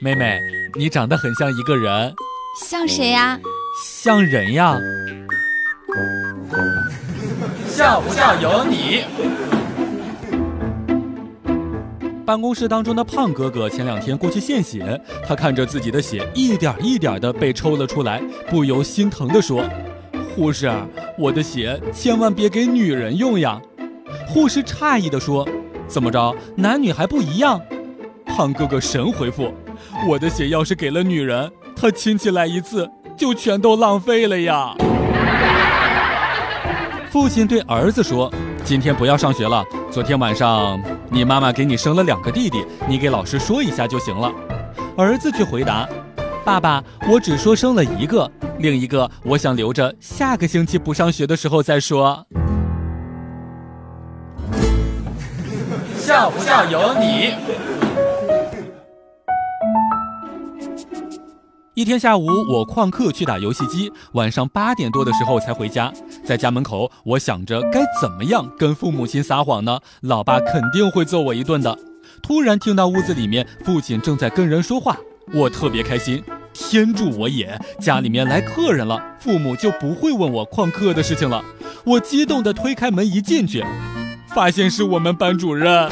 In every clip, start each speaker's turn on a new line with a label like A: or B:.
A: 妹妹，你长得很像一个人，
B: 像谁呀？
A: 像人呀。
C: 笑不笑由你。
A: 办公室当中的胖哥哥前两天过去献血，他看着自己的血一点一点的被抽了出来，不由心疼的说：“护士，我的血千万别给女人用呀。”护士诧异的说：“怎么着，男女还不一样？”胖哥哥神回复：“我的血要是给了女人，她亲戚来一次就全都浪费了呀。”父亲对儿子说：“今天不要上学了。昨天晚上你妈妈给你生了两个弟弟，你给老师说一下就行了。”儿子却回答：“爸爸，我只说生了一个，另一个我想留着下个星期不上学的时候再说。”
C: 笑不笑由你。
A: 一天下午，我旷课去打游戏机，晚上八点多的时候才回家。在家门口，我想着该怎么样跟父母亲撒谎呢？老爸肯定会揍我一顿的。突然听到屋子里面父亲正在跟人说话，我特别开心。天助我也！家里面来客人了，父母就不会问我旷课的事情了。我激动地推开门一进去，发现是我们班主任。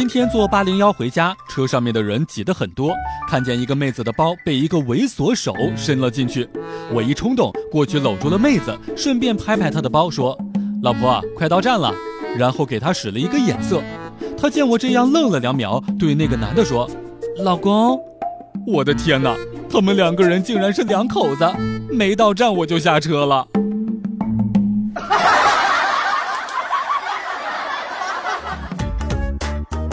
A: 今天坐八零幺回家，车上面的人挤得很多。看见一个妹子的包被一个猥琐手伸了进去，我一冲动过去搂住了妹子，顺便拍拍她的包，说：“老婆，快到站了。”然后给她使了一个眼色。她见我这样，愣了两秒，对那个男的说：“老公。”我的天哪，他们两个人竟然是两口子！没到站我就下车了。